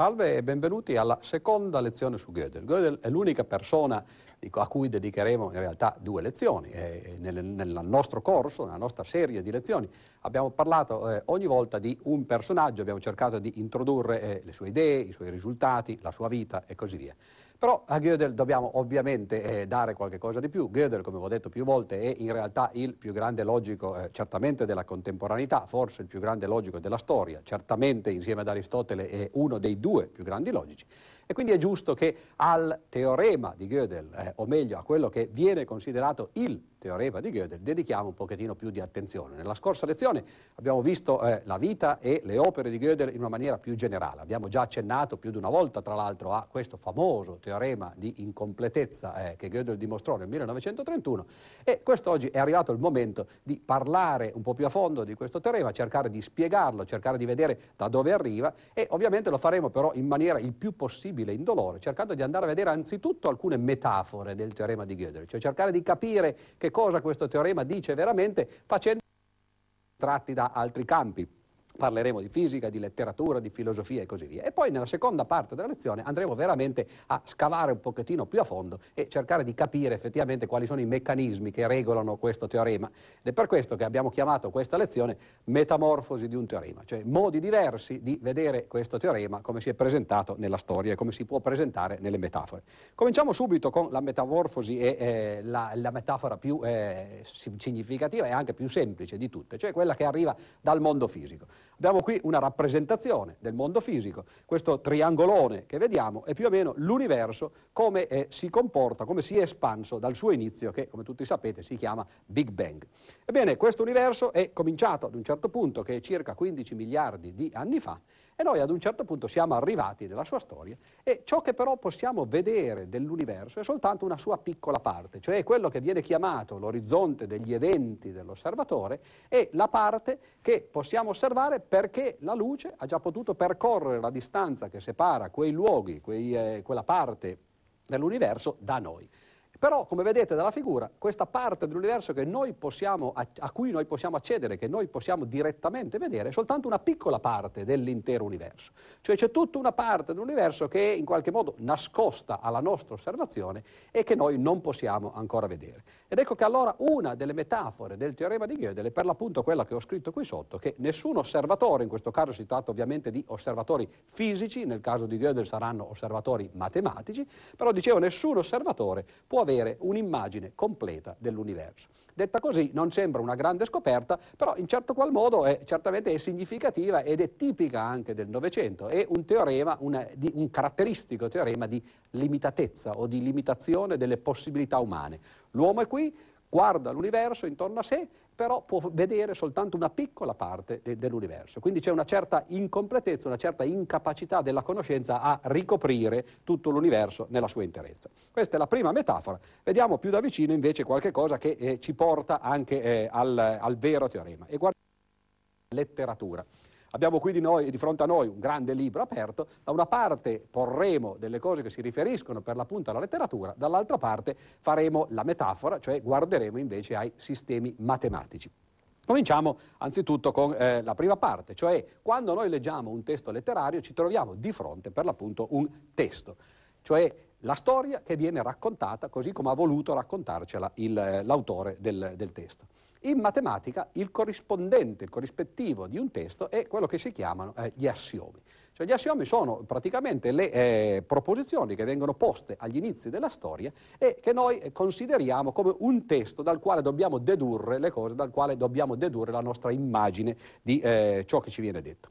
Salve e benvenuti alla seconda lezione su Gödel. Gödel è l'unica persona a cui dedicheremo in realtà due lezioni. Nel, nel, nostro corso, nella nostra serie di lezioni, abbiamo parlato eh, ogni volta di un personaggio, abbiamo cercato di introdurre eh, le sue idee, i suoi risultati, la sua vita e così via. Però a Gödel dobbiamo ovviamente eh, dare cosa di più. Gödel, come ho detto più volte, è in realtà il più grande logico eh, certamente della contemporaneità, forse il più grande logico della storia, certamente insieme ad Aristotele è uno dei due più grandi logici. E quindi è giusto che al teorema di Gödel, eh, o meglio a quello che viene considerato il teorema di Gödel, dedichiamo un pochettino più di attenzione. Nella scorsa lezione abbiamo visto eh, la vita e le opere di Gödel in una maniera più generale. Abbiamo già accennato più di una volta, tra l'altro, a questo famoso teorema di incompletezza eh, che Gödel dimostrò nel 1931 e quest'oggi è arrivato il momento di parlare un po' più a fondo di questo teorema, cercare di spiegarlo, cercare di vedere da dove arriva e ovviamente lo faremo però in maniera il più possibile indolore, cercando di andare a vedere anzitutto alcune metafore del teorema di Gödel, cioè cercare di capire che cosa questo teorema dice veramente facendo tratti da altri campi parleremo di fisica, di letteratura, di filosofia e così via. E poi nella seconda parte della lezione andremo veramente a scavare un pochettino più a fondo e cercare di capire effettivamente quali sono i meccanismi che regolano questo teorema. Ed è per questo che abbiamo chiamato questa lezione metamorfosi di un teorema, cioè modi diversi di vedere questo teorema come si è presentato nella storia e come si può presentare nelle metafore. Cominciamo subito con la metamorfosi e eh, la, la, metafora più eh, significativa e anche più semplice di tutte, cioè quella che arriva dal mondo fisico. Abbiamo qui una rappresentazione del mondo fisico, questo triangolone che vediamo è più o meno l'universo come eh, si comporta, come si è espanso dal suo inizio che come tutti sapete si chiama Big Bang. Ebbene questo universo è cominciato ad un certo punto che è circa 15 miliardi di anni fa e noi ad un certo punto siamo arrivati nella sua storia e ciò che però possiamo vedere dell'universo è soltanto una sua piccola parte, cioè quello che viene chiamato l'orizzonte degli eventi dell'osservatore è la parte che possiamo osservare perché la luce ha già potuto percorrere la distanza che separa quei luoghi, quei, eh, quella parte dell'universo da noi. Però, come vedete dalla figura, questa parte dell'universo possiamo, a, cui noi possiamo accedere, che noi possiamo direttamente vedere, è soltanto una piccola parte dell'intero universo. Cioè c'è tutta una parte dell'universo che è in qualche modo nascosta alla nostra osservazione e che noi non possiamo ancora vedere. Ed ecco che allora una delle metafore del teorema di Gödel è per l'appunto quella che ho scritto qui sotto, che nessun osservatore, in questo caso si tratta ovviamente di osservatori fisici, nel caso di Gödel saranno osservatori matematici, però dicevo nessun osservatore può avere un'immagine completa dell'universo. Detta così non sembra una grande scoperta, però in certo qual modo è, certamente è significativa ed è tipica anche del Novecento. È un teorema, una, di, un caratteristico teorema di limitatezza o di limitazione delle possibilità umane. L'uomo è qui, guarda l'universo intorno a sé, però può vedere soltanto una piccola parte de- dell'universo. Quindi c'è una certa incompletezza, una certa incapacità della conoscenza a ricoprire tutto l'universo nella sua interezza. Questa è la prima metafora. Vediamo più da vicino invece qualche cosa che eh, ci porta anche eh, al, al, vero teorema. E guardiamo la letteratura. Abbiamo qui di, noi, di, fronte a noi un grande libro aperto, da una parte porremo delle cose che si riferiscono per l'appunto alla letteratura, dall'altra parte faremo la metafora, cioè guarderemo invece ai sistemi matematici. Cominciamo anzitutto con eh, la prima parte, cioè quando noi leggiamo un testo letterario ci troviamo di fronte per l'appunto un testo, cioè la storia che viene raccontata così come ha voluto raccontarcela il, eh, l'autore del, del testo. In matematica il corrispondente, il corrispettivo di un testo è quello che si chiamano eh, gli assiomi. Cioè, gli assiomi sono praticamente le eh, proposizioni che vengono poste agli inizi della storia e che noi consideriamo come un testo dal quale dobbiamo dedurre le cose, dal quale dobbiamo dedurre la nostra immagine di eh, ciò che ci viene detto.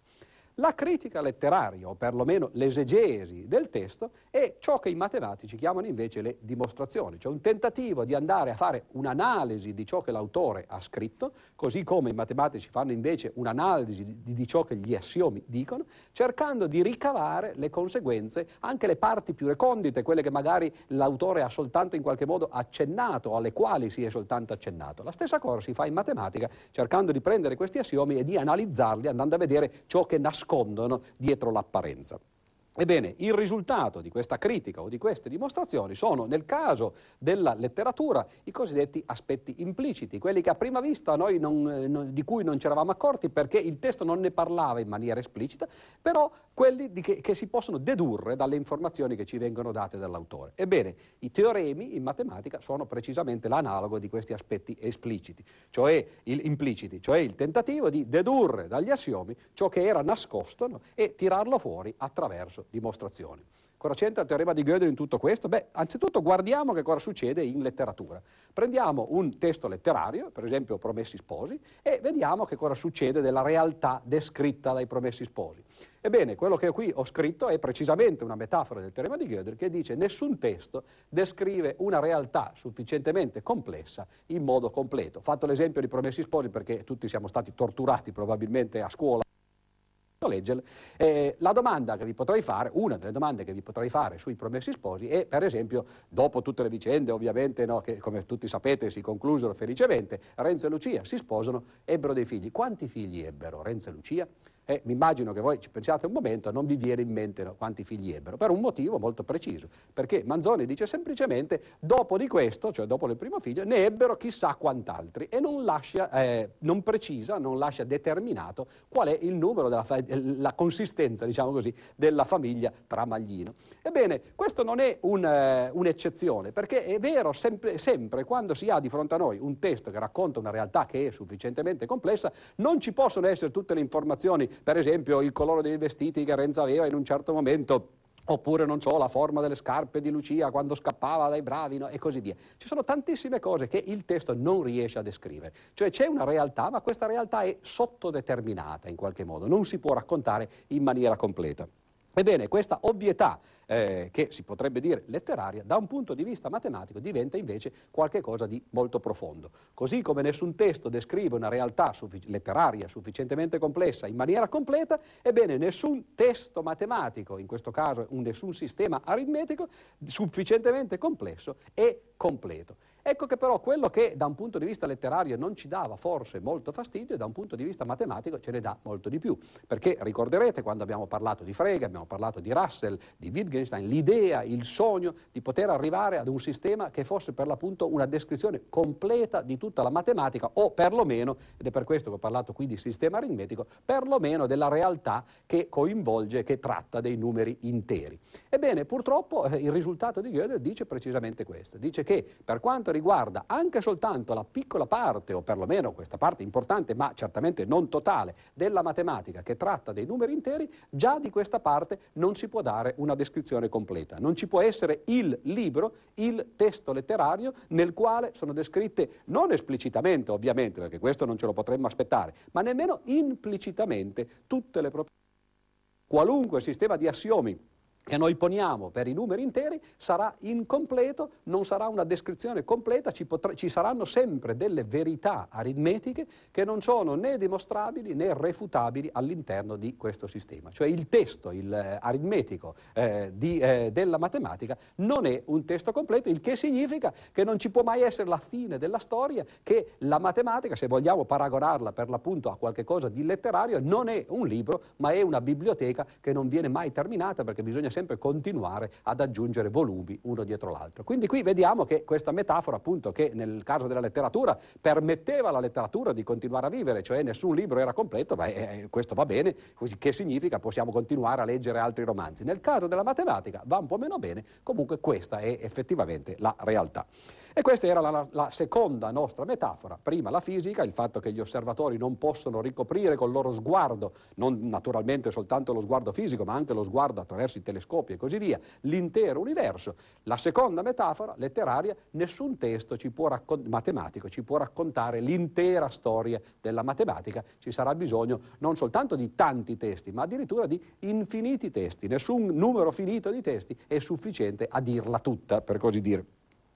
La critica letteraria, o perlomeno l'esegesi del testo, è ciò che i matematici chiamano invece le dimostrazioni, cioè un tentativo di andare a fare un'analisi di ciò che l'autore ha scritto, così come i matematici fanno invece un'analisi di, di, ciò che gli assiomi dicono, cercando di ricavare le conseguenze, anche le parti più recondite, quelle che magari l'autore ha soltanto in qualche modo accennato, alle quali si è soltanto accennato. La stessa cosa si fa in matematica, cercando di prendere questi assiomi e di analizzarli, andando a vedere ciò che nasconde nascondono dietro l'apparenza. Ebbene, il risultato di questa critica o di queste dimostrazioni sono, nel caso della letteratura, i cosiddetti aspetti impliciti, quelli che a prima vista noi non, eh, non, di cui non ci eravamo accorti perché il testo non ne parlava in maniera esplicita, però quelli che, che, si possono dedurre dalle informazioni che ci vengono date dall'autore. Ebbene, i teoremi in matematica sono precisamente l'analogo di questi aspetti espliciti, cioè il, impliciti, cioè il tentativo di dedurre dagli assiomi ciò che era nascosto no, e tirarlo fuori attraverso dimostrazioni. Cosa c'entra il teorema di Gödel in tutto questo? Beh, anzitutto guardiamo che cosa succede in letteratura. Prendiamo un testo letterario, per esempio Promessi Sposi, e vediamo che cosa succede della realtà descritta dai Promessi Sposi. Ebbene, quello che qui ho scritto è precisamente una metafora del teorema di Gödel che dice nessun testo descrive una realtà sufficientemente complessa in modo completo. Ho fatto l'esempio di Promessi Sposi perché tutti siamo stati torturati probabilmente a scuola leggerle. Eh, la domanda che vi potrei fare, una delle domande che vi potrei fare sui promessi sposi è, per esempio, dopo tutte le vicende, ovviamente, no, che come tutti sapete si conclusero felicemente, Renzo e Lucia si sposano, ebbero dei figli. Quanti figli ebbero Renzo e Lucia? E mi immagino che voi ci pensiate un momento, non vi viene in mente no, quanti figli ebbero, per un motivo molto preciso, perché Manzoni dice semplicemente dopo di questo, cioè dopo il primo figlio, ne ebbero chissà quant'altri e non, lascia, eh, non precisa, non lascia determinato qual è il numero, della, la consistenza, diciamo così, della famiglia Tramaglino. Ebbene, questo non è un, eh, un'eccezione, perché è vero sempre, sempre quando si ha di fronte a noi un testo che racconta una realtà che è sufficientemente complessa, non ci possono essere tutte le informazioni per esempio il colore dei vestiti che Renzo aveva in un certo momento oppure non so, la forma delle scarpe di Lucia quando scappava dai bravi no? e così via. Ci sono tantissime cose che il testo non riesce a descrivere, cioè c'è una realtà ma questa realtà è sottodeterminata in qualche modo, non si può raccontare in maniera completa. Ebbene, questa ovvietà, eh, che si potrebbe dire letteraria, da un punto di vista matematico diventa invece qualcosa di molto profondo. Così come nessun testo descrive una realtà suffic- letteraria sufficientemente complessa in maniera completa, ebbene nessun testo matematico, in questo caso un, nessun sistema aritmetico, sufficientemente complesso è completo. Ecco che però quello che da un punto di vista letterario non ci dava forse molto fastidio, da un punto di vista matematico ce ne dà molto di più. Perché ricorderete quando abbiamo parlato di Frege, abbiamo parlato di Russell, di Wittgenstein, l'idea, il sogno di poter arrivare ad un sistema che fosse per l'appunto una descrizione completa di tutta la matematica o perlomeno, ed è per questo che ho parlato qui di sistema aritmetico, perlomeno della realtà che coinvolge, che tratta dei numeri interi. Ebbene, purtroppo eh, il risultato di Gödel dice precisamente questo, dice che per quanto riguarda anche soltanto la piccola parte, o perlomeno questa parte importante, ma certamente non totale, della matematica che tratta dei numeri interi, già di questa parte non si può dare una descrizione completa. Non ci può essere il libro, il testo letterario nel quale sono descritte non esplicitamente, ovviamente, perché questo non ce lo potremmo aspettare, ma nemmeno implicitamente tutte le proprietà. Qualunque sistema di assiomi che noi poniamo per i numeri interi sarà incompleto, non sarà una descrizione completa, ci, ci, saranno sempre delle verità aritmetiche che non sono né dimostrabili né refutabili all'interno di questo sistema. Cioè il testo, il eh, aritmetico eh, di, eh, della matematica non è un testo completo, il che significa che non ci può mai essere la fine della storia, che la matematica, se vogliamo paragonarla per l'appunto a qualche cosa di letterario, non è un libro, ma è una biblioteca che non viene mai terminata perché bisogna sempre sempre continuare ad aggiungere volumi uno dietro l'altro. Quindi qui vediamo che questa metafora, appunto, che nel caso della letteratura permetteva alla letteratura di continuare a vivere, cioè nessun libro era completo, ma eh, questo va bene, che significa possiamo continuare a leggere altri romanzi. Nel caso della matematica va un po' meno bene, comunque questa è effettivamente la realtà. E questa era la, la, seconda nostra metafora, prima la fisica, il fatto che gli osservatori non possono ricoprire col loro sguardo, non naturalmente soltanto lo sguardo fisico, ma anche lo sguardo attraverso i telescopi e così via, l'intero universo. La seconda metafora, letteraria, nessun testo ci raccont- matematico ci può raccontare l'intera storia della matematica, ci sarà bisogno non soltanto di tanti testi, ma addirittura di infiniti testi, nessun numero finito di testi è sufficiente a dirla tutta, per così dire.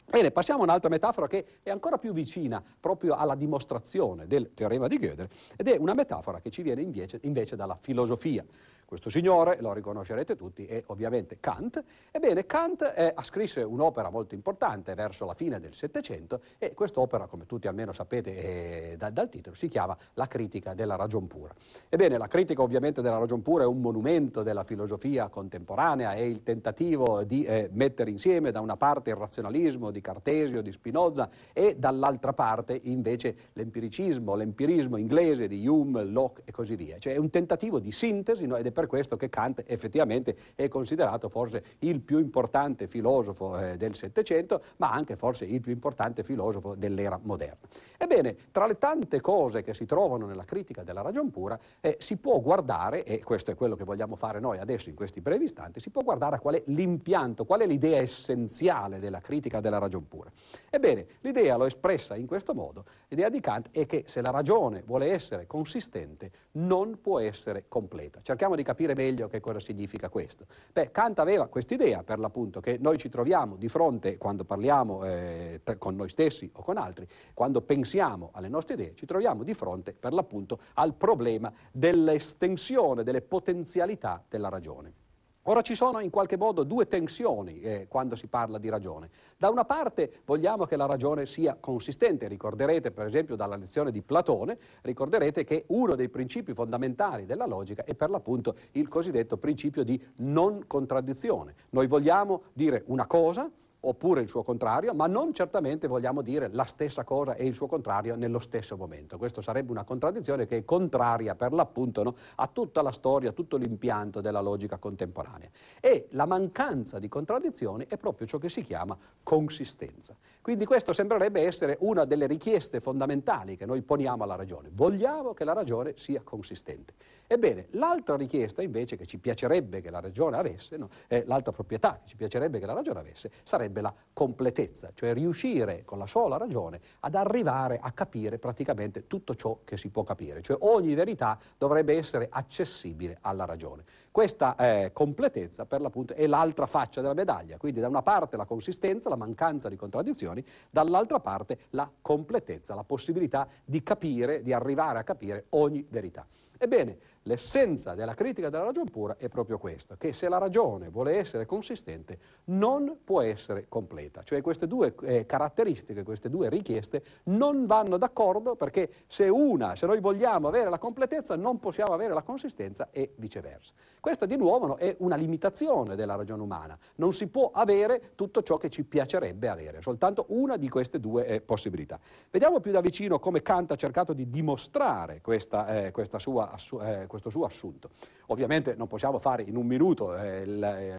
Bene, passiamo a un'altra metafora che è ancora più vicina proprio alla dimostrazione del teorema di Gödel ed è una metafora che ci viene invece, invece dalla filosofia. Questo signore, lo riconoscerete tutti, è ovviamente Kant. Ebbene, Kant eh, scrisse un'opera molto importante verso la fine del Settecento e quest'opera, come tutti almeno sapete eh, da, dal titolo, si chiama La critica della ragion pura. Ebbene, la critica ovviamente della ragion pura è un monumento della filosofia contemporanea, è il tentativo di eh, mettere insieme da una parte il razionalismo di Cartesio, di Spinoza e dall'altra parte invece l'empiricismo, l'empirismo inglese di Hume, Locke e così via. Cioè è un tentativo di sintesi no? ed è per questo che Kant effettivamente è considerato forse il più importante filosofo eh, del Settecento, ma anche forse il più importante filosofo dell'era moderna. Ebbene, tra le tante cose che si trovano nella critica della ragion pura, eh, si può guardare, e questo è quello che vogliamo fare noi adesso in questi brevi istanti, si può guardare a qual è l'impianto, qual è l'idea essenziale della critica della ragion pura. Ebbene, l'idea l'ho espressa in questo modo, l'idea di Kant è che se la ragione vuole essere consistente non può essere completa. Cerchiamo di capire meglio che cosa significa questo. Beh, Kant aveva quest'idea per l'appunto che noi ci troviamo di fronte quando parliamo eh, con noi stessi o con altri, quando pensiamo alle nostre idee, ci troviamo di fronte per l'appunto al problema dell'estensione, delle potenzialità della ragione. Ora ci sono in qualche modo due tensioni eh, quando si parla di ragione. Da una parte vogliamo che la ragione sia consistente, ricorderete per esempio dalla lezione di Platone, ricorderete che uno dei principi fondamentali della logica è per l'appunto il cosiddetto principio di non contraddizione. Noi vogliamo dire una cosa, oppure il suo contrario, ma non certamente vogliamo dire la stessa cosa e il suo contrario nello stesso momento. Questo sarebbe una contraddizione che è contraria per l'appunto no, a tutta la storia, a tutto l'impianto della logica contemporanea. E la mancanza di contraddizioni è proprio ciò che si chiama consistenza. Quindi questo sembrerebbe essere una delle richieste fondamentali che noi poniamo alla ragione. Vogliamo che la ragione sia consistente. Ebbene, l'altra richiesta invece che ci piacerebbe che la ragione avesse, no, eh, l'altra proprietà che ci piacerebbe che la ragione avesse, sarebbe sarebbe la completezza, cioè riuscire con la sola ragione ad arrivare a capire praticamente tutto ciò che si può capire, cioè ogni verità dovrebbe essere accessibile alla ragione. Questa eh, completezza per l'appunto è l'altra faccia della medaglia, quindi da una parte la consistenza, la mancanza di contraddizioni, dall'altra parte la completezza, la possibilità di capire, di arrivare a capire ogni verità. Ebbene, l'essenza della critica della ragione pura è proprio questa, che se la ragione vuole essere consistente non può essere completa. Cioè queste due eh, caratteristiche, queste due richieste non vanno d'accordo perché se una, se noi vogliamo avere la completezza non possiamo avere la consistenza e viceversa. Questa di nuovo no, è una limitazione della ragione umana, non si può avere tutto ciò che ci piacerebbe avere, soltanto una di queste due eh, possibilità. Vediamo più da vicino come Kant ha cercato di dimostrare questa, eh, questa sua eh, questo suo assunto. Ovviamente non possiamo fare in un minuto eh, la, eh,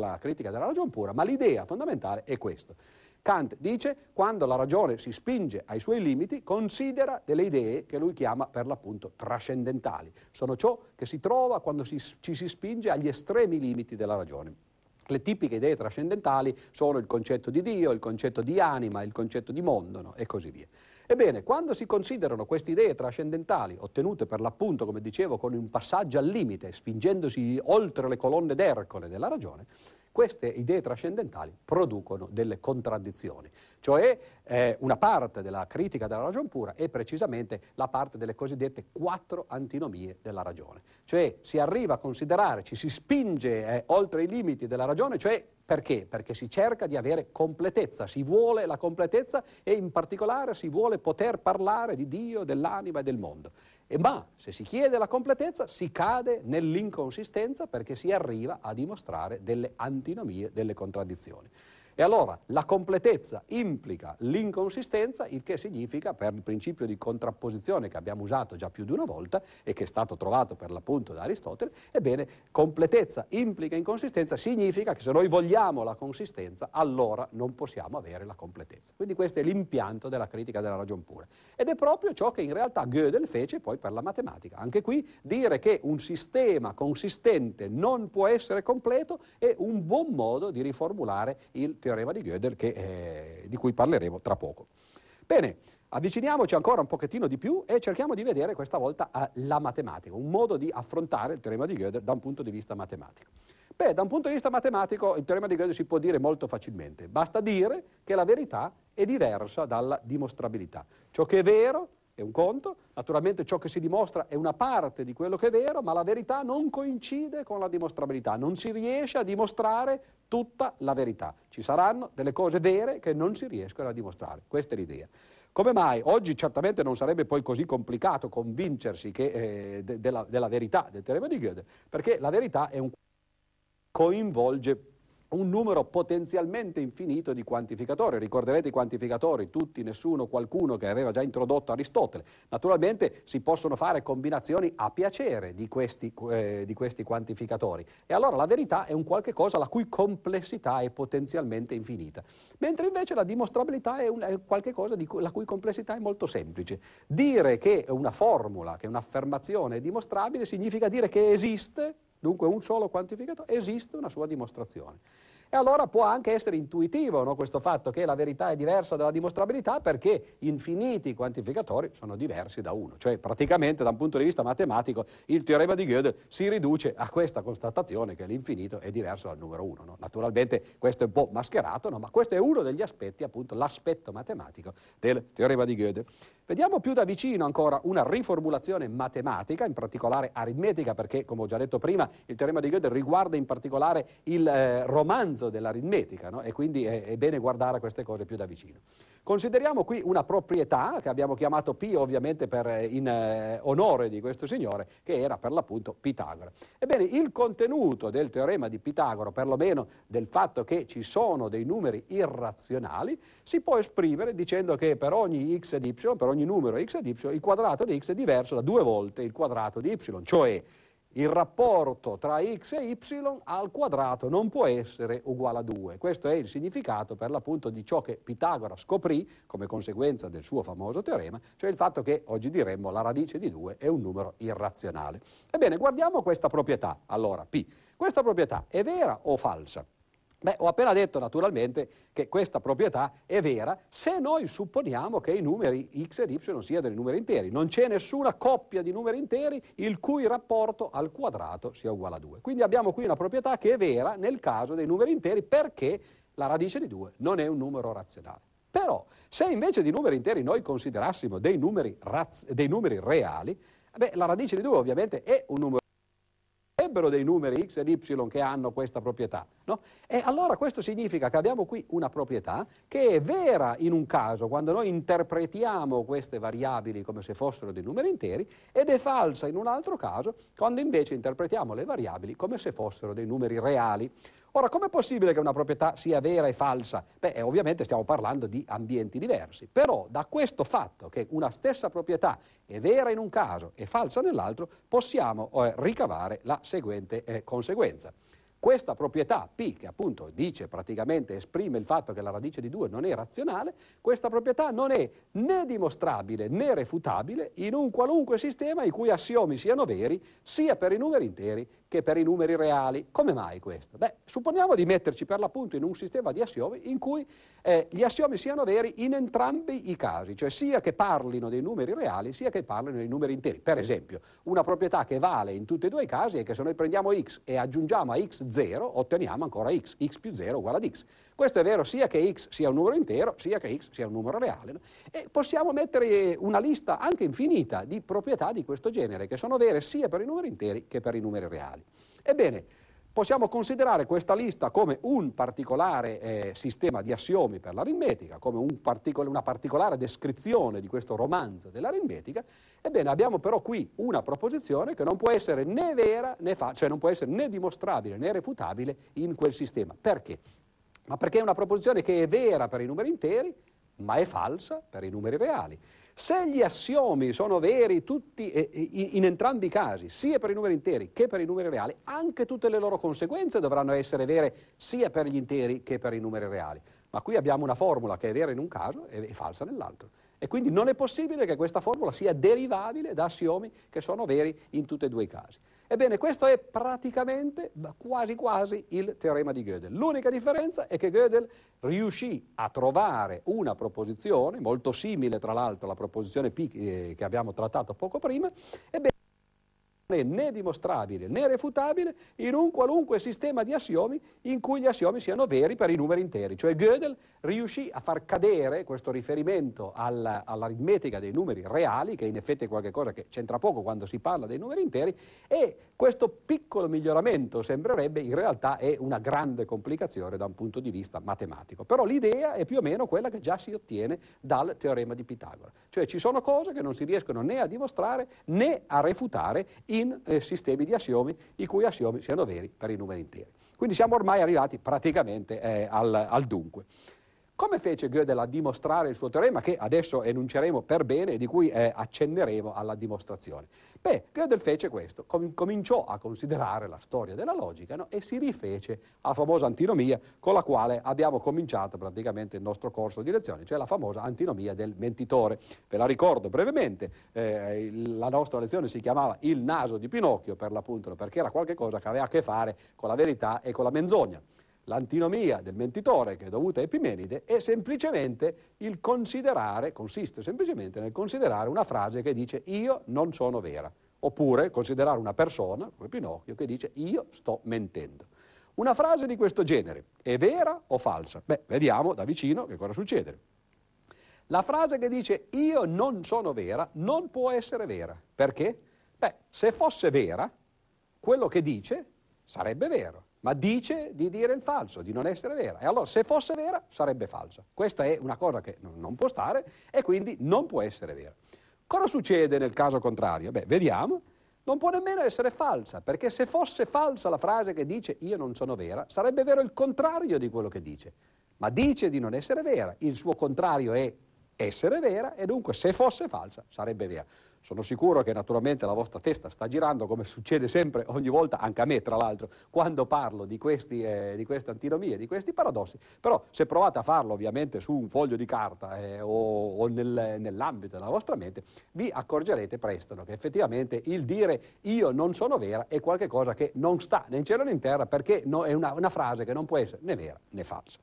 la critica della ragione pura, ma l'idea fondamentale è questa. Kant dice quando la ragione si spinge ai suoi limiti considera delle idee che lui chiama per l'appunto trascendentali. Sono ciò che si trova quando si, ci si spinge agli estremi limiti della ragione. Le tipiche idee trascendentali sono il concetto di Dio, il concetto di anima, il concetto di mondo no? e così via. Ebbene, quando si considerano queste idee trascendentali, ottenute per l'appunto, come dicevo, con un passaggio al limite, spingendosi oltre le colonne d'Ercole della ragione, queste idee trascendentali producono delle contraddizioni, cioè eh, una parte della critica della ragione pura è precisamente la parte delle cosiddette quattro antinomie della ragione, cioè si arriva a considerare, ci si spinge eh, oltre i limiti della ragione, cioè perché? Perché si cerca di avere completezza, si vuole la completezza e in particolare si vuole poter parlare di Dio, dell'anima e del mondo. E ma se si chiede la completezza si cade nell'inconsistenza perché si arriva a dimostrare delle antinomie, delle contraddizioni. E allora la completezza implica l'inconsistenza, il che significa, per il principio di contrapposizione che abbiamo usato già più di una volta e che è stato trovato per l'appunto da Aristotele, ebbene, completezza implica inconsistenza, significa che se noi vogliamo la consistenza, allora non possiamo avere la completezza. Quindi questo è l'impianto della critica della ragion pura. Ed è proprio ciò che in realtà Gödel fece poi per la matematica. Anche qui dire che un sistema consistente non può essere completo è un buon modo di riformulare il teorema di Gödel che, eh, di cui parleremo tra poco. Bene, avviciniamoci ancora un pochettino di più e cerchiamo di vedere questa volta la matematica, un modo di affrontare il teorema di Gödel da un punto di vista matematico. Beh, da un punto di vista matematico il teorema di Gödel si può dire molto facilmente, basta dire che la verità è diversa dalla dimostrabilità. Ciò che è vero è un conto, naturalmente ciò che si dimostra è una parte di quello che è vero, ma la verità non coincide con la dimostrabilità, non si riesce a dimostrare tutta la verità. Ci saranno delle cose vere che non si riescono a dimostrare, questa è l'idea. Come mai? Oggi certamente non sarebbe poi così complicato convincersi che, eh, de- della, della verità del teorema di Gödel, perché la verità è un coinvolge un numero potenzialmente infinito di quantificatori. Ricorderete i quantificatori, tutti, nessuno, qualcuno che aveva già introdotto Aristotele. Naturalmente si possono fare combinazioni a piacere di questi, eh, di questi quantificatori. E allora la verità è un qualche cosa la cui complessità è potenzialmente infinita. Mentre invece la dimostrabilità è, un, è qualche cosa cui, la cui complessità è molto semplice. Dire che una formula, che un'affermazione è dimostrabile significa dire che esiste dunque un solo quantificatore, esiste una sua dimostrazione. E allora può anche essere intuitivo no, questo fatto che la verità è diversa dalla dimostrabilità perché infiniti quantificatori sono diversi da uno. Cioè praticamente da un punto di vista matematico il teorema di Gödel si riduce a questa constatazione che l'infinito è diverso dal numero uno. No? Naturalmente questo è un po' mascherato, no? ma questo è uno degli aspetti, appunto l'aspetto matematico del teorema di Gödel. Vediamo più da vicino ancora una riformulazione matematica, in particolare aritmetica, perché come ho già detto prima il teorema di Gödel riguarda in particolare il eh, romanzo dell'aritmetica no? e quindi è, è, bene guardare queste cose più da vicino. Consideriamo qui una proprietà che abbiamo chiamato P ovviamente per, eh, in eh, onore di questo signore che era per l'appunto Pitagora. Ebbene il contenuto del teorema di Pitagora, perlomeno del fatto che ci sono dei numeri irrazionali, si può esprimere dicendo che per ogni x ed y, per ogni numero x ed y, il quadrato di x è diverso da due volte il quadrato di y, cioè il rapporto tra x e y al quadrato non può essere uguale a 2. Questo è il significato per l'appunto di ciò che Pitagora scoprì come conseguenza del suo famoso teorema, cioè il fatto che oggi diremmo la radice di 2 è un numero irrazionale. Ebbene, guardiamo questa proprietà, allora, P. Questa proprietà è vera o falsa? Beh, ho appena detto naturalmente che questa proprietà è vera se noi supponiamo che i numeri x ed y siano dei numeri interi. Non c'è nessuna coppia di numeri interi il cui rapporto al quadrato sia uguale a 2. Quindi abbiamo qui una proprietà che è vera nel caso dei numeri interi perché la radice di 2 non è un numero razionale. Però, se invece di numeri interi noi considerassimo dei numeri, raz- dei numeri reali, beh, la radice di 2 ovviamente è un numero sarebbero dei numeri x ed y che hanno questa proprietà. No? E allora questo significa che abbiamo qui una proprietà che è vera in un caso, quando noi interpretiamo queste variabili come se fossero dei numeri interi, ed è falsa in un altro caso, quando invece interpretiamo le variabili come se fossero dei numeri reali. Ora, com'è possibile che una proprietà sia vera e falsa? Beh, eh, ovviamente stiamo parlando di ambienti diversi, però da questo fatto che una stessa proprietà è vera in un caso e falsa nell'altro, possiamo eh, ricavare la seguente eh, conseguenza. Questa proprietà P, che appunto dice praticamente, esprime il fatto che la radice di 2 non è razionale, questa proprietà non è né dimostrabile né refutabile in un qualunque sistema i cui assiomi siano veri sia per i numeri interi che per i numeri reali. Come mai questo? Beh, supponiamo di metterci per l'appunto in un sistema di assiomi in cui eh, gli assiomi siano veri in entrambi i casi, cioè sia che parlino dei numeri reali sia che parlino dei numeri interi. Per esempio, una proprietà che vale in tutti e due i casi è che se noi prendiamo x e aggiungiamo a x 0, otteniamo ancora x, x più 0 uguale ad x. Questo è vero sia che x sia un numero intero, sia che x sia un numero reale. No? E possiamo mettere una lista anche infinita di proprietà di questo genere, che sono vere sia per i numeri interi che per i numeri reali. Ebbene, possiamo considerare questa lista come un particolare eh, sistema di assiomi per l'aritmetica, come un particol- una particolare descrizione di questo romanzo dell'aritmetica, ebbene abbiamo però qui una proposizione che non può essere né vera né falsa, cioè non può essere né dimostrabile né refutabile in quel sistema. Perché? Ma perché è una proposizione che è vera per i numeri interi, ma è falsa per i numeri reali. Se gli assiomi sono veri tutti, eh, in entrambi i casi, sia per i numeri interi che per i numeri reali, anche tutte le loro conseguenze dovranno essere vere sia per gli interi che per i numeri reali. Ma qui abbiamo una formula che è vera in un caso e falsa nell'altro. E quindi non è possibile che questa formula sia derivabile da assiomi che sono veri in tutti e due i casi. Ebbene, questo è praticamente, quasi quasi, il teorema di Gödel. L'unica differenza è che Gödel riuscì a trovare una proposizione, molto simile tra l'altro alla proposizione P che abbiamo trattato poco prima, ebbene, è né dimostrabile né refutabile in un qualunque sistema di assiomi in cui gli assiomi siano veri per i numeri interi. Cioè Gödel riuscì a far cadere questo riferimento al, all'aritmetica dei numeri reali, che in effetti è qualcosa che c'entra poco quando si parla dei numeri interi, e questo piccolo miglioramento sembrerebbe in realtà è una grande complicazione da un punto di vista matematico. Però l'idea è più o meno quella che già si ottiene dal teorema di Pitagora. Cioè ci sono cose che non si riescono né a dimostrare né a refutare in eh, sistemi di assiomi i cui assiomi siano veri per i numeri interi. Quindi siamo ormai arrivati praticamente eh, al, al dunque. Come fece Gödel a dimostrare il suo teorema, che adesso enunceremo per bene e di cui eh, accenneremo alla dimostrazione? Beh, Gödel fece questo, com- cominciò a considerare la storia della logica no? e si rifece alla famosa antinomia con la quale abbiamo cominciato praticamente il nostro corso di lezioni, cioè la famosa antinomia del mentitore. Ve la ricordo brevemente, eh, la nostra lezione si chiamava Il naso di Pinocchio per l'appunto, perché era qualcosa che aveva a che fare con la verità e con la menzogna l'antinomia del mentitore che è dovuta a Epimenide è semplicemente il considerare, consiste semplicemente nel considerare una frase che dice io non sono vera, oppure considerare una persona, come Pinocchio, che dice io sto mentendo. Una frase di questo genere è vera o falsa? Beh, vediamo da vicino che cosa succede. La frase che dice io non sono vera non può essere vera. Perché? Beh, se fosse vera, quello che dice sarebbe vero ma dice di dire il falso, di non essere vera. E allora se fosse vera sarebbe falsa. Questa è una cosa che non può stare e quindi non può essere vera. Cosa succede nel caso contrario? Beh, vediamo. Non può nemmeno essere falsa, perché se fosse falsa la frase che dice io non sono vera, sarebbe vero il contrario di quello che dice. Ma dice di non essere vera, il suo contrario è essere vera e dunque se fosse falsa sarebbe vera. Sono sicuro che naturalmente la vostra testa sta girando come succede sempre ogni volta, anche a me tra l'altro, quando parlo di, questi, eh, di queste antinomie, di questi paradossi, però se provate a farlo ovviamente su un foglio di carta eh, o, o nel, nell'ambito della vostra mente, vi accorgerete presto che effettivamente il dire io non sono vera è qualcosa che non sta né in cielo né in terra perché no, è una, una frase che non può essere né vera né falsa.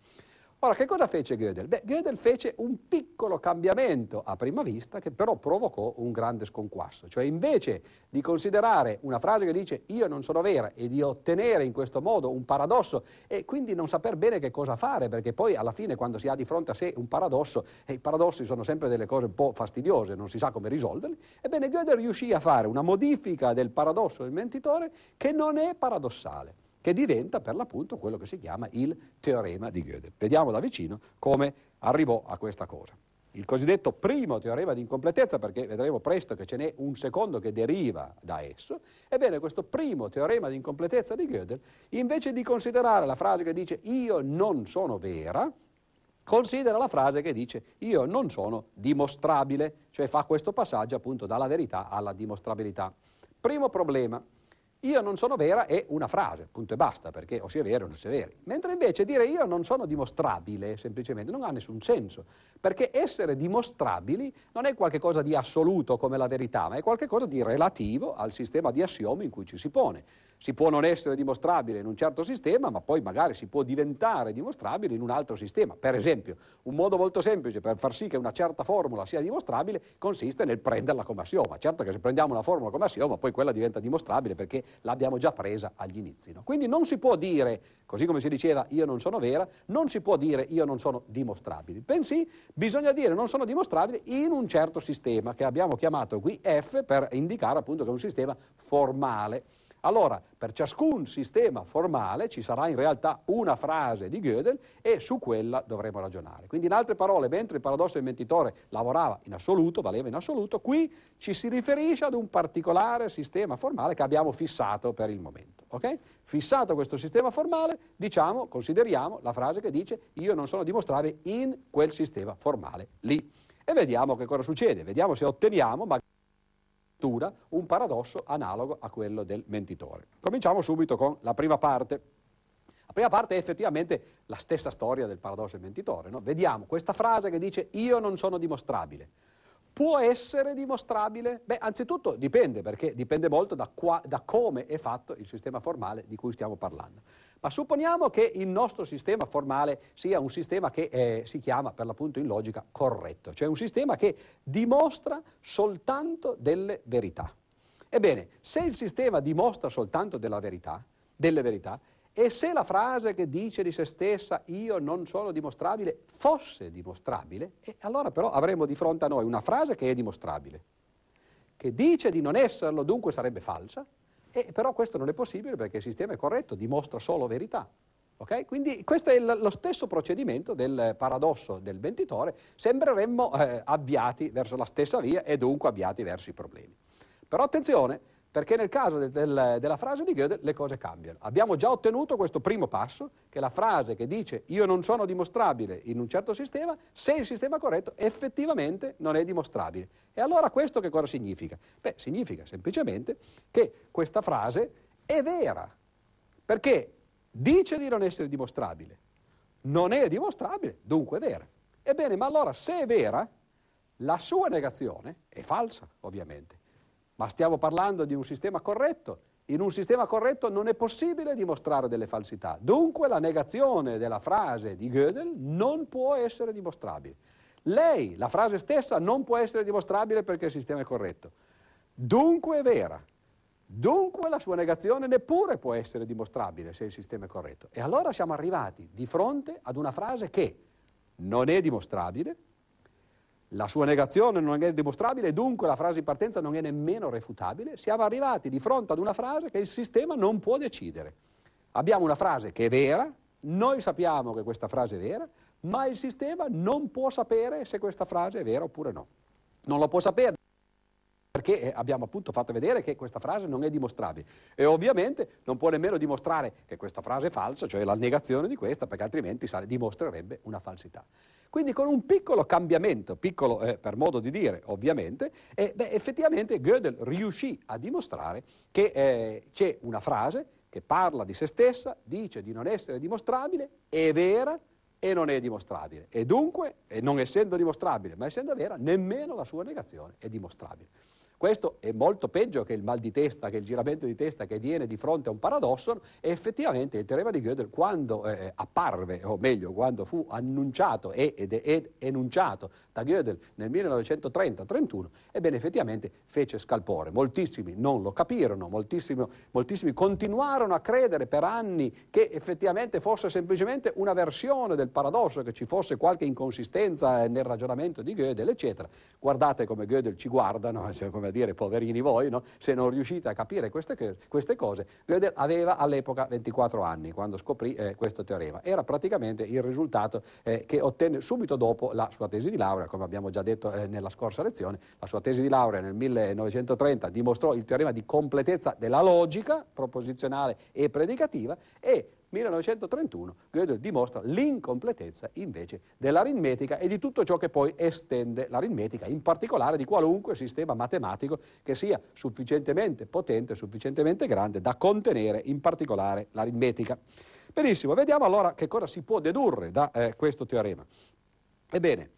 Ora, che cosa fece Gödel? Beh, Gödel fece un piccolo cambiamento a prima vista che però provocò un grande sconquasso. Cioè, invece di considerare una frase che dice io non sono vera e di ottenere in questo modo un paradosso e quindi non saper bene che cosa fare, perché poi alla fine quando si ha di fronte a sé un paradosso, e i paradossi sono sempre delle cose un po' fastidiose, non si sa come risolverli, ebbene Gödel riuscì a fare una modifica del paradosso del mentitore che non è paradossale che diventa per l'appunto quello che si chiama il teorema di Gödel. Vediamo da vicino come arrivò a questa cosa. Il cosiddetto primo teorema di incompletezza, perché vedremo presto che ce n'è un secondo che deriva da esso, ebbene questo primo teorema di incompletezza di Gödel, invece di considerare la frase che dice io non sono vera, considera la frase che dice io non sono dimostrabile, cioè fa questo passaggio appunto dalla verità alla dimostrabilità. Primo problema, io non sono vera è una frase, punto e basta, perché o si è vero o non si è veri. Mentre invece dire io non sono dimostrabile, semplicemente, non ha nessun senso, perché essere dimostrabili non è qualcosa di assoluto come la verità, ma è qualcosa di relativo al sistema di assiomi in cui ci si pone. Si può non essere dimostrabile in un certo sistema, ma poi magari si può diventare dimostrabile in un altro sistema. Per esempio, un modo molto semplice per far sì che una certa formula sia dimostrabile consiste nel prenderla come assioma. Certo che se prendiamo una formula come assioma, poi quella diventa dimostrabile perché l'abbiamo già presa agli inizi. No? Quindi non si può dire, così come si diceva io non sono vera, non si può dire io non sono dimostrabile, bensì bisogna dire non sono dimostrabile in un certo sistema che abbiamo chiamato qui F per indicare appunto che è un sistema formale. Allora, per ciascun sistema formale ci sarà in realtà una frase di Gödel e su quella dovremo ragionare. Quindi, in altre parole, mentre il paradosso del mentitore lavorava in assoluto, valeva in assoluto, qui ci si riferisce ad un particolare sistema formale che abbiamo fissato per il momento. Okay? Fissato questo sistema formale, diciamo, consideriamo la frase che dice io non sono dimostrabile in quel sistema formale lì. E vediamo che cosa succede, vediamo se otteniamo un paradosso analogo a quello del mentitore. Cominciamo subito con la prima parte. La prima parte è effettivamente la stessa storia del paradosso del mentitore. No? Vediamo questa frase che dice io non sono dimostrabile. Può essere dimostrabile? Beh, anzitutto dipende, perché dipende molto da, qua, da come è fatto il sistema formale di cui stiamo parlando. Ma supponiamo che il nostro sistema formale sia un sistema che eh, si chiama per l'appunto in logica corretto, cioè un sistema che dimostra soltanto delle verità. Ebbene, se il sistema dimostra soltanto verità, delle verità, e se la frase che dice di se stessa io non sono dimostrabile fosse dimostrabile, eh, allora però avremmo di fronte a noi una frase che è dimostrabile, che dice di non esserlo, dunque sarebbe falsa, e però questo non è possibile perché il sistema è corretto, dimostra solo verità. Okay? Quindi questo è lo stesso procedimento del paradosso del venditore, sembreremmo eh, avviati verso la stessa via e dunque avviati verso i problemi. Però attenzione, perché nel caso del, del, della frase di Goethe le cose cambiano. Abbiamo già ottenuto questo primo passo, che la frase che dice io non sono dimostrabile in un certo sistema, se il sistema corretto effettivamente non è dimostrabile. E allora questo che cosa significa? Beh, significa semplicemente che questa frase è vera, perché dice di non essere dimostrabile, non è dimostrabile, dunque è vera. Ebbene, ma allora se è vera, la sua negazione è falsa, ovviamente ma stiamo parlando di un sistema corretto. In un sistema corretto non è possibile dimostrare delle falsità. Dunque la negazione della frase di Gödel non può essere dimostrabile. Lei, la frase stessa, non può essere dimostrabile perché il sistema è corretto. Dunque è vera. Dunque la sua negazione neppure può essere dimostrabile se il sistema è corretto. E allora siamo arrivati di fronte ad una frase che non è dimostrabile, la sua negazione non è dimostrabile dunque la frase di partenza non è nemmeno refutabile, siamo arrivati di fronte ad una frase che il sistema non può decidere. Abbiamo una frase che è vera, noi sappiamo che questa frase è vera, ma il sistema non può sapere se questa frase è vera oppure no. Non lo può sapere perché eh, abbiamo appunto fatto vedere che questa frase non è dimostrabile e ovviamente non può nemmeno dimostrare che questa frase è falsa, cioè la negazione di questa, perché altrimenti dimostrerebbe una falsità. Quindi con un piccolo cambiamento, piccolo eh, per modo di dire ovviamente, eh, beh, effettivamente Gödel riuscì a dimostrare che eh, c'è una frase che parla di se stessa, dice di non essere dimostrabile, è vera e non è dimostrabile. E dunque, e non essendo dimostrabile, ma essendo vera, nemmeno la sua negazione è dimostrabile. Questo è molto peggio che il mal di testa, che il giramento di testa che viene di fronte a un paradosso e effettivamente il teorema di Gödel quando eh, apparve, o meglio, quando fu annunciato ed, ed enunciato da Gödel nel 1930-31, ebbene effettivamente fece scalpore. Moltissimi non lo capirono, moltissimi, moltissimi continuarono a credere per anni che effettivamente fosse semplicemente una versione del paradosso, che ci fosse qualche inconsistenza nel ragionamento di Gödel, eccetera. Guardate come Gödel ci guardano, come dire poverini voi, no? se non riuscite a capire queste, queste cose. Gödel aveva all'epoca 24 anni quando scoprì eh, questo teorema. Era praticamente il risultato eh, che ottenne subito dopo la sua tesi di laurea, come abbiamo già detto eh, nella scorsa lezione. La sua tesi di laurea nel 1930 dimostrò il teorema di completezza della logica proposizionale e predicativa e 1931 Gödel dimostra l'incompletezza invece dell'aritmetica e di tutto ciò che poi estende l'aritmetica, in particolare di qualunque sistema matematico che sia sufficientemente potente, sufficientemente grande da contenere in particolare l'aritmetica. Benissimo, vediamo allora che cosa si può dedurre da eh, questo teorema. Ebbene,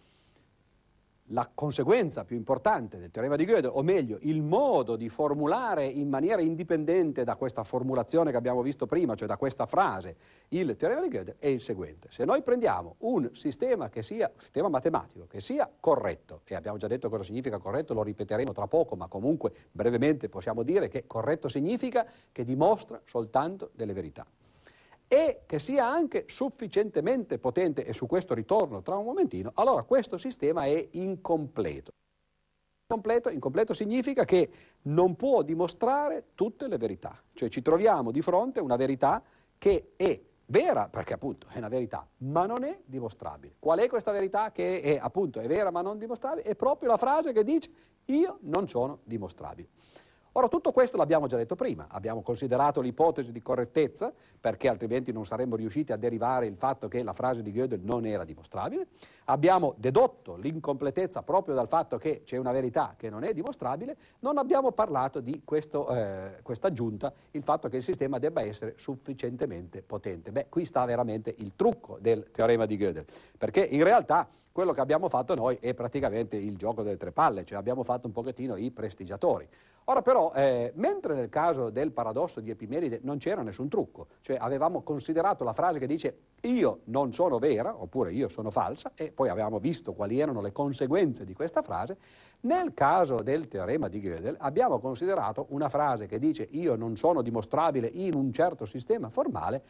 la conseguenza più importante del teorema di Gödel, o meglio, il modo di formulare in maniera indipendente da questa formulazione che abbiamo visto prima, cioè da questa frase, il teorema di Gödel, è il seguente. Se noi prendiamo un sistema sia, un sistema matematico, che sia corretto, e abbiamo già detto cosa significa corretto, lo ripeteremo tra poco, ma comunque brevemente possiamo dire che corretto significa che dimostra soltanto delle verità e che sia anche sufficientemente potente, e su questo ritorno tra un momentino, allora questo sistema è incompleto. Incompleto, incompleto significa che non può dimostrare tutte le verità, cioè ci troviamo di fronte a una verità che è vera, perché appunto è una verità, ma non è dimostrabile. Qual è questa verità che è appunto è vera ma non dimostrabile? È proprio la frase che dice io non sono dimostrabile. Ora, tutto questo l'abbiamo già detto prima, abbiamo considerato l'ipotesi di correttezza, perché altrimenti non saremmo riusciti a derivare il fatto che la frase di Gödel non era dimostrabile, abbiamo dedotto l'incompletezza proprio dal fatto che c'è una verità che non è dimostrabile, non abbiamo parlato di questo, eh, questa aggiunta, il fatto che il sistema debba essere sufficientemente potente. Beh, qui sta veramente il trucco del teorema di Gödel, perché in realtà quello che abbiamo fatto noi è praticamente il gioco delle tre palle, cioè abbiamo fatto un pochettino i prestigiatori. Ora però, eh, mentre nel caso del paradosso di Epimeride non c'era nessun trucco, cioè avevamo considerato la frase che dice io non sono vera, oppure io sono falsa, e poi avevamo visto quali erano le conseguenze di questa frase, nel caso del teorema di Gödel abbiamo considerato una frase che dice io non sono dimostrabile in un certo sistema formale,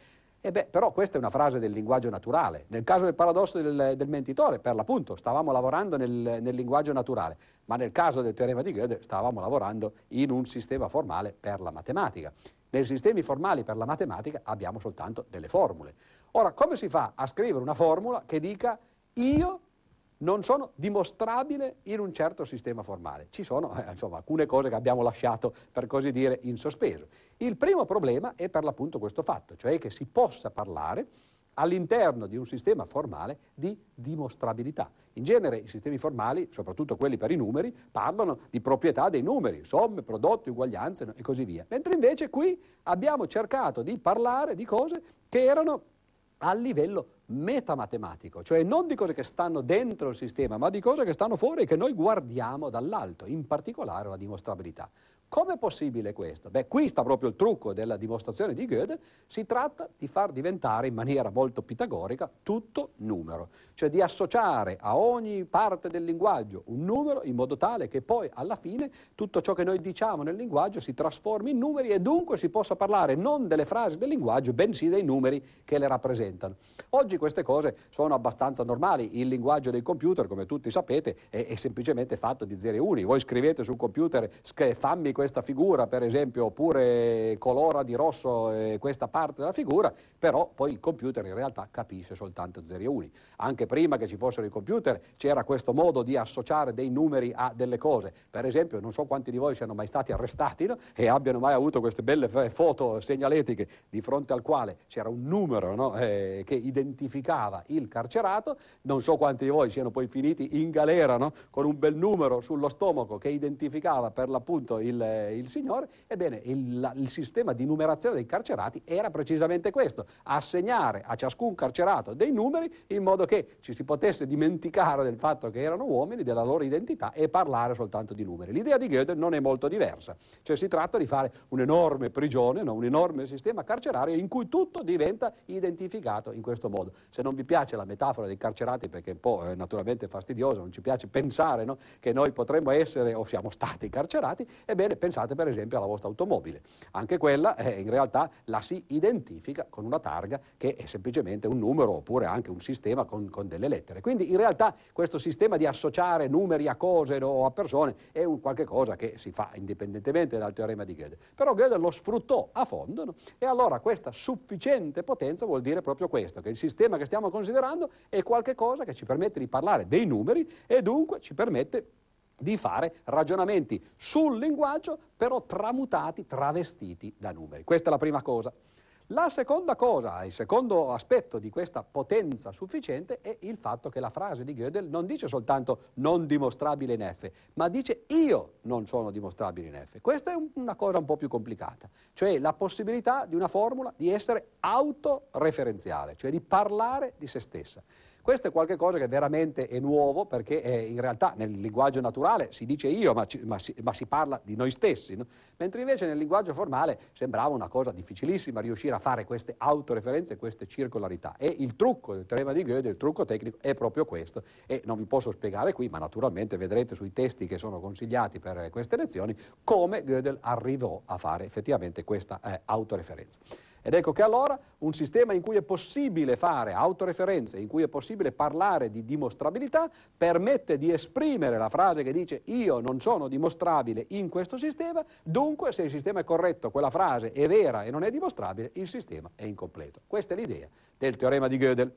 e beh, però questa è una frase del linguaggio naturale. Nel caso del paradosso del, del mentitore, per l'appunto, stavamo lavorando nel, nel, linguaggio naturale, ma nel caso del teorema di Gödel stavamo lavorando in un sistema formale per la matematica. Nei sistemi formali per la matematica abbiamo soltanto delle formule. Ora, come si fa a scrivere una formula che dica io non sono dimostrabile in un certo sistema formale. Ci sono eh, insomma, alcune cose che abbiamo lasciato, per così dire, in sospeso. Il primo problema è per l'appunto questo fatto, cioè che si possa parlare all'interno di un sistema formale di dimostrabilità. In genere i sistemi formali, soprattutto quelli per i numeri, parlano di proprietà dei numeri, somme, prodotti, uguaglianze e così via. Mentre invece qui abbiamo cercato di parlare di cose che erano a livello metamatematico, cioè non di cose che stanno dentro il sistema, ma di cose che stanno fuori e che noi guardiamo dall'alto, in particolare la dimostrabilità. Come è possibile questo? Beh, qui sta proprio il trucco della dimostrazione di Gödel, si tratta di far diventare in maniera molto pitagorica tutto numero, cioè di associare a ogni parte del linguaggio un numero in modo tale che poi alla fine tutto ciò che noi diciamo nel linguaggio si trasformi in numeri e dunque si possa parlare non delle frasi del linguaggio, bensì dei numeri che le rappresentano. Oggi queste cose sono abbastanza normali, il linguaggio dei computer, come tutti sapete, è, è semplicemente fatto di zeri e uni. Voi scrivete sul computer fammi questo questa figura, per esempio, oppure colora di rosso eh, questa parte della figura, però poi il computer in realtà capisce soltanto 0 e 1. Anche prima che ci fossero i computer c'era questo modo di associare dei numeri a delle cose. Per esempio, non so quanti di voi siano mai stati arrestati no? e abbiano mai avuto queste belle foto segnaletiche di fronte al quale c'era un numero no? eh, che identificava il carcerato. Non so quanti di voi siano poi finiti in galera no? con un bel numero sullo stomaco che identificava per l'appunto il, eh, il Signore, ebbene il, la, il, sistema di numerazione dei carcerati era precisamente questo, assegnare a ciascun carcerato dei numeri in modo che ci si potesse dimenticare del fatto che erano uomini, della loro identità e parlare soltanto di numeri. L'idea di Goethe non è molto diversa, cioè si tratta di fare un'enorme prigione, no? un enorme sistema carcerario in cui tutto diventa identificato in questo modo. Se non vi piace la metafora dei carcerati perché è un po' naturalmente fastidiosa, non ci piace pensare no? che noi potremmo essere o siamo stati carcerati, ebbene pensate per esempio alla vostra automobile. Anche quella eh, in realtà la si identifica con una targa che è semplicemente un numero oppure anche un sistema con, con delle lettere. Quindi in realtà questo sistema di associare numeri a cose o a persone è un qualche cosa che si fa indipendentemente dal teorema di Gödel. Però Gödel lo sfruttò a fondo no? e allora questa sufficiente potenza vuol dire proprio questo, che il sistema che stiamo considerando è qualche cosa che ci permette di parlare dei numeri e dunque ci permette di fare ragionamenti sul linguaggio, però tramutati, travestiti da numeri. Questa è la prima cosa. La seconda cosa, il secondo aspetto di questa potenza sufficiente è il fatto che la frase di Gödel non dice soltanto non dimostrabile in F, ma dice io non sono dimostrabile in F. Questa è una cosa un po' più complicata, cioè la possibilità di una formula di essere autoreferenziale, cioè di parlare di se stessa. Questo è qualcosa che veramente è nuovo perché eh, in realtà nel linguaggio naturale si dice io, ma, ci, ma, si, ma si, parla di noi stessi, no? mentre invece nel linguaggio formale sembrava una cosa difficilissima riuscire a fare queste autoreferenze, queste circolarità. E il trucco del teorema di Goethe, il trucco tecnico, è proprio questo. E non vi posso spiegare qui, ma naturalmente vedrete sui testi che sono consigliati per queste lezioni come Gödel arrivò a fare effettivamente questa eh, autoreferenza. Ed ecco che allora un sistema in cui è possibile fare autoreferenze, in cui è possibile parlare di dimostrabilità, permette di esprimere la frase che dice io non sono dimostrabile in questo sistema, dunque se il sistema è corretto, quella frase è vera e non è dimostrabile, il sistema è incompleto. Questa è l'idea del teorema di Gödel.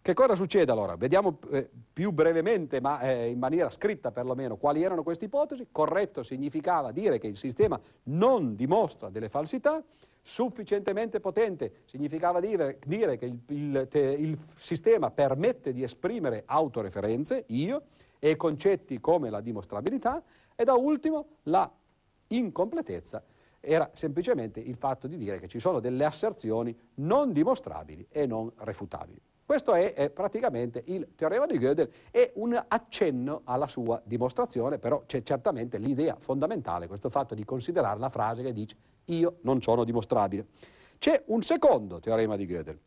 Che cosa succede allora? Vediamo eh, più brevemente, ma eh, in maniera scritta perlomeno, quali erano queste ipotesi. Corretto significava dire che il sistema non dimostra delle falsità, sufficientemente potente significava dire, dire che il, il, il, sistema permette di esprimere autoreferenze, io, e concetti come la dimostrabilità, e da ultimo la incompletezza era semplicemente il fatto di dire che ci sono delle asserzioni non dimostrabili e non refutabili. Questo è, è, praticamente il teorema di Gödel e un accenno alla sua dimostrazione, però c'è certamente l'idea fondamentale, questo fatto di considerare la frase che dice io non sono dimostrabile. C'è un secondo teorema di Gödel,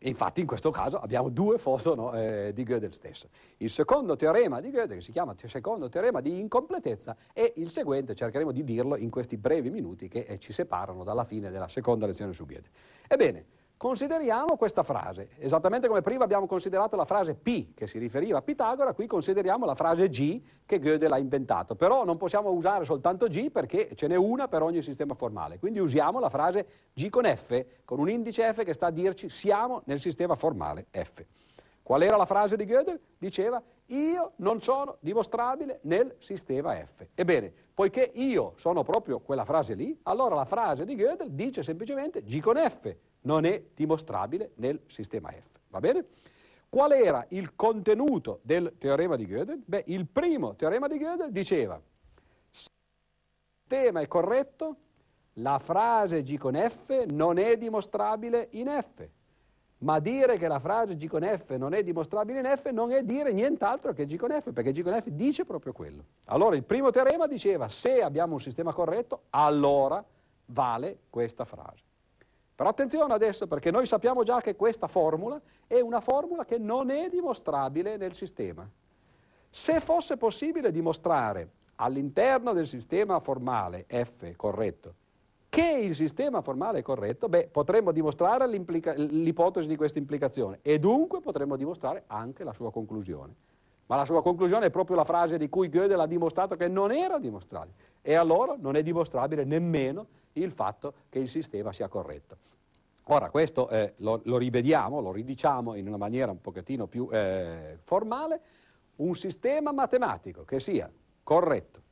infatti in questo caso abbiamo due foto no, eh, di Gödel stesso. Il secondo teorema di Gödel, che si chiama secondo teorema di incompletezza, è il seguente, cercheremo di dirlo in questi brevi minuti che eh, ci separano dalla fine della seconda lezione su Gödel. Ebbene, Consideriamo questa frase, esattamente come prima abbiamo considerato la frase P che si riferiva a Pitagora, qui consideriamo la frase G che Gödel ha inventato, però non possiamo usare soltanto G perché ce n'è una per ogni sistema formale, quindi usiamo la frase G con F, con un indice F che sta a dirci siamo nel sistema formale F. Qual era la frase di Gödel? Diceva io non sono dimostrabile nel sistema F. Ebbene, poiché io sono proprio quella frase lì, allora la frase di Gödel dice semplicemente G con F non è dimostrabile nel sistema F. Va bene? Qual era il contenuto del teorema di Gödel? Beh, il primo teorema di Gödel diceva se il sistema è corretto, la frase G con F non è dimostrabile in F. Ma dire che la frase G con F non è dimostrabile in F non è dire nient'altro che G con F, perché G con F dice proprio quello. Allora il primo teorema diceva se abbiamo un sistema corretto, allora vale questa frase. Però attenzione adesso perché noi sappiamo già che questa formula è una formula che non è dimostrabile nel sistema. Se fosse possibile dimostrare all'interno del sistema formale F corretto che il sistema formale è corretto, beh, potremmo dimostrare l'ipotesi di questa implicazione e dunque potremmo dimostrare anche la sua conclusione. Ma la sua conclusione è proprio la frase di cui Gödel ha dimostrato che non era dimostrabile. E allora non è dimostrabile nemmeno il fatto che il sistema sia corretto. Ora, questo eh, lo, lo, rivediamo, lo ridiciamo in una maniera un pochettino più eh, formale, un sistema matematico che sia corretto,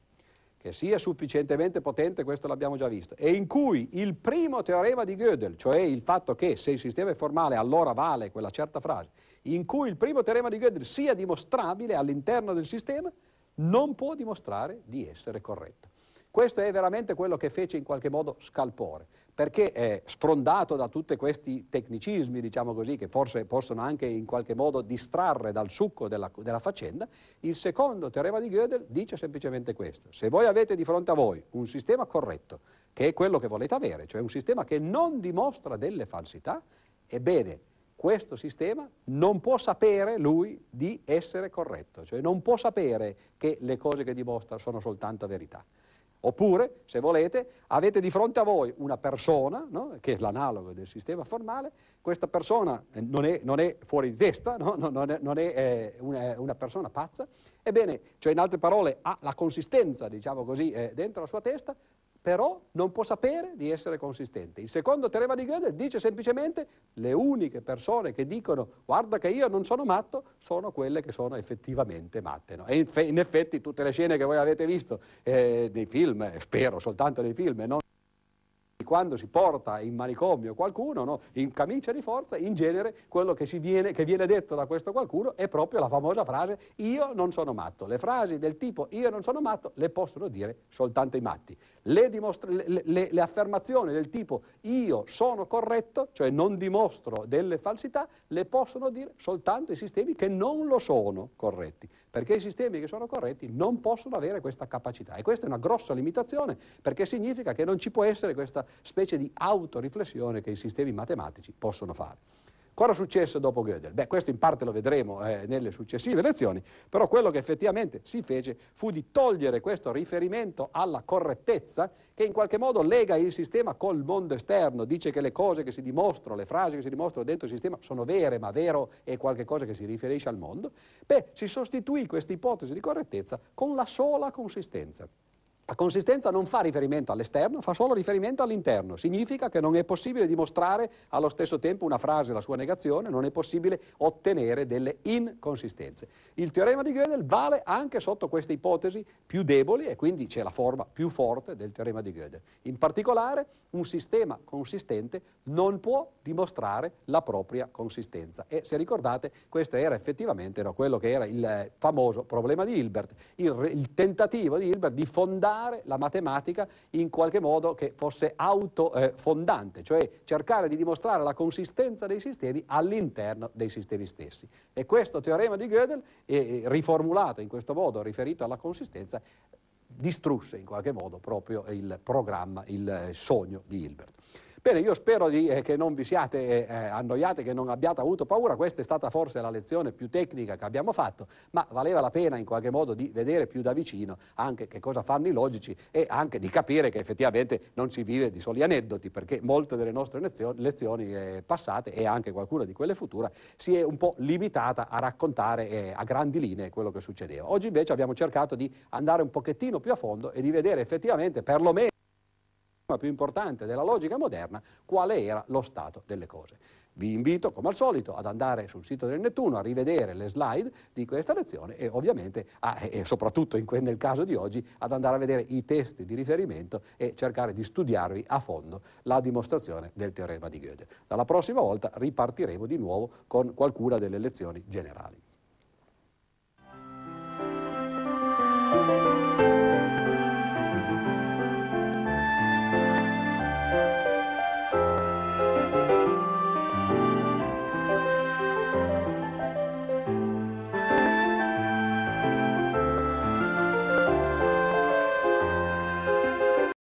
che sia sufficientemente potente, questo l'abbiamo già visto, e in cui il primo teorema di Gödel, cioè il fatto che se il sistema è formale allora vale quella certa frase, in cui il primo teorema di Gödel sia dimostrabile all'interno del sistema, non può dimostrare di essere corretto. Questo è veramente quello che fece in qualche modo scalpore, perché è sfrondato da tutti questi tecnicismi, diciamo così, che forse possono anche in qualche modo distrarre dal succo della, della faccenda, il secondo teorema di Gödel dice semplicemente questo. Se voi avete di fronte a voi un sistema corretto, che è quello che volete avere, cioè un sistema che non dimostra delle falsità, ebbene, questo sistema non può sapere lui di essere corretto, cioè non può sapere che le cose che dimostra sono soltanto verità. Oppure, se volete, avete di fronte a voi una persona, no? che è l'analogo del sistema formale, questa persona eh, non è, non è fuori di testa, no? non è, non è eh, una, una, persona pazza, ebbene, cioè in altre parole ha la consistenza, diciamo così, eh, dentro la sua testa, però non può sapere di essere consistente. Il secondo teorema di Gödel dice semplicemente le uniche persone che dicono guarda che io non sono matto sono quelle che sono effettivamente matte. No? E in, effetti tutte le scene che voi avete visto eh, nei film, eh, spero soltanto nei film, non quando si porta in manicomio qualcuno, no, in camicia di forza, in genere quello che, viene, che, viene, detto da questo qualcuno è proprio la famosa frase io non sono matto. Le frasi del tipo io non sono matto le possono dire soltanto i matti. Le, le, le, le affermazioni del tipo io sono corretto, cioè non dimostro delle falsità, le possono dire soltanto i sistemi che non lo sono corretti, perché i sistemi che sono corretti non possono avere questa capacità. E questa è una grossa limitazione, perché significa che non ci può essere questa specie di autoriflessione che i sistemi matematici possono fare. Cosa è successo dopo Gödel? Beh, questo in parte lo vedremo eh, nelle successive lezioni, però quello che effettivamente si fece fu di togliere questo riferimento alla correttezza che in qualche modo lega il sistema col mondo esterno, dice che le cose che si dimostrano, le frasi che si dimostrano dentro il sistema sono vere, ma vero è qualcosa che si riferisce al mondo. Beh, si sostituì questa ipotesi di correttezza con la sola consistenza. La consistenza non fa riferimento all'esterno, fa solo riferimento all'interno. Significa che non è possibile dimostrare allo stesso tempo una frase e la sua negazione, non è possibile ottenere delle inconsistenze. Il teorema di Gödel vale anche sotto queste ipotesi più deboli e quindi c'è la forma più forte del teorema di Gödel. In particolare, un sistema consistente non può dimostrare la propria consistenza. E se ricordate, questo era effettivamente no, quello che era il famoso problema di Hilbert, il, il tentativo di Hilbert di fondare fare la matematica in qualche modo che fosse autofondante, cioè cercare di dimostrare la consistenza dei sistemi all'interno dei sistemi stessi. E questo teorema di Gödel, riformulato in questo modo, riferito alla consistenza, distrusse in qualche modo proprio il programma, il sogno di Hilbert. Bene, io spero di, eh, che non vi siate eh, eh, annoiate, che non abbiate avuto paura, questa è stata forse la lezione più tecnica che abbiamo fatto, ma valeva la pena in qualche modo di vedere più da vicino anche che cosa fanno i logici e anche di capire che effettivamente non si vive di soli aneddoti, perché molte delle nostre lezioni, lezioni eh, passate e anche qualcuna di quelle future si è un po' limitata a raccontare eh, a grandi linee quello che succedeva. Oggi invece abbiamo cercato di andare un pochettino più a fondo e di vedere effettivamente perlomeno più importante della logica moderna, quale era lo stato delle cose. Vi invito, come al solito, ad andare sul sito del Nettuno a rivedere le slide di questa lezione e ovviamente, a, e soprattutto que- nel caso di oggi, ad andare a vedere i testi di riferimento e cercare di studiarvi a fondo la dimostrazione del teorema di Gödel. Dalla prossima volta ripartiremo di nuovo con qualcuna delle lezioni generali.